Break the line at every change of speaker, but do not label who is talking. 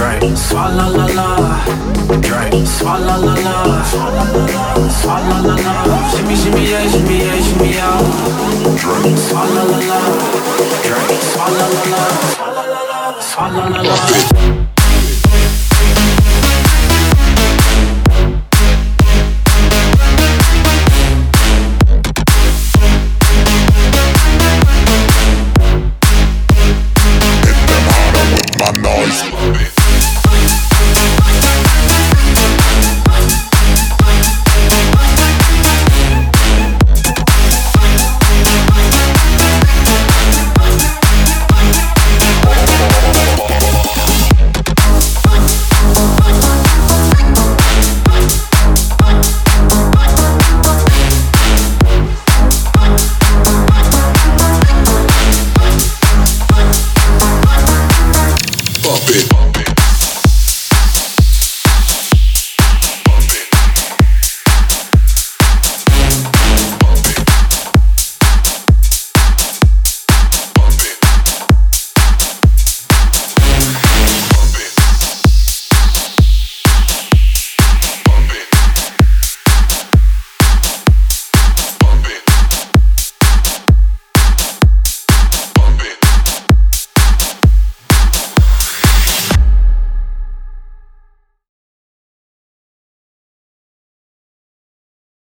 Drink. Swalla la la. Drink. Swalla la la. Swalla la la. Shimmy shimmy yeah, shimmy yeah, shimmy out.
Drink.
Swalla la la. Drink. Swalla la la. Swalla la la. Swalla la la. noise. pop it.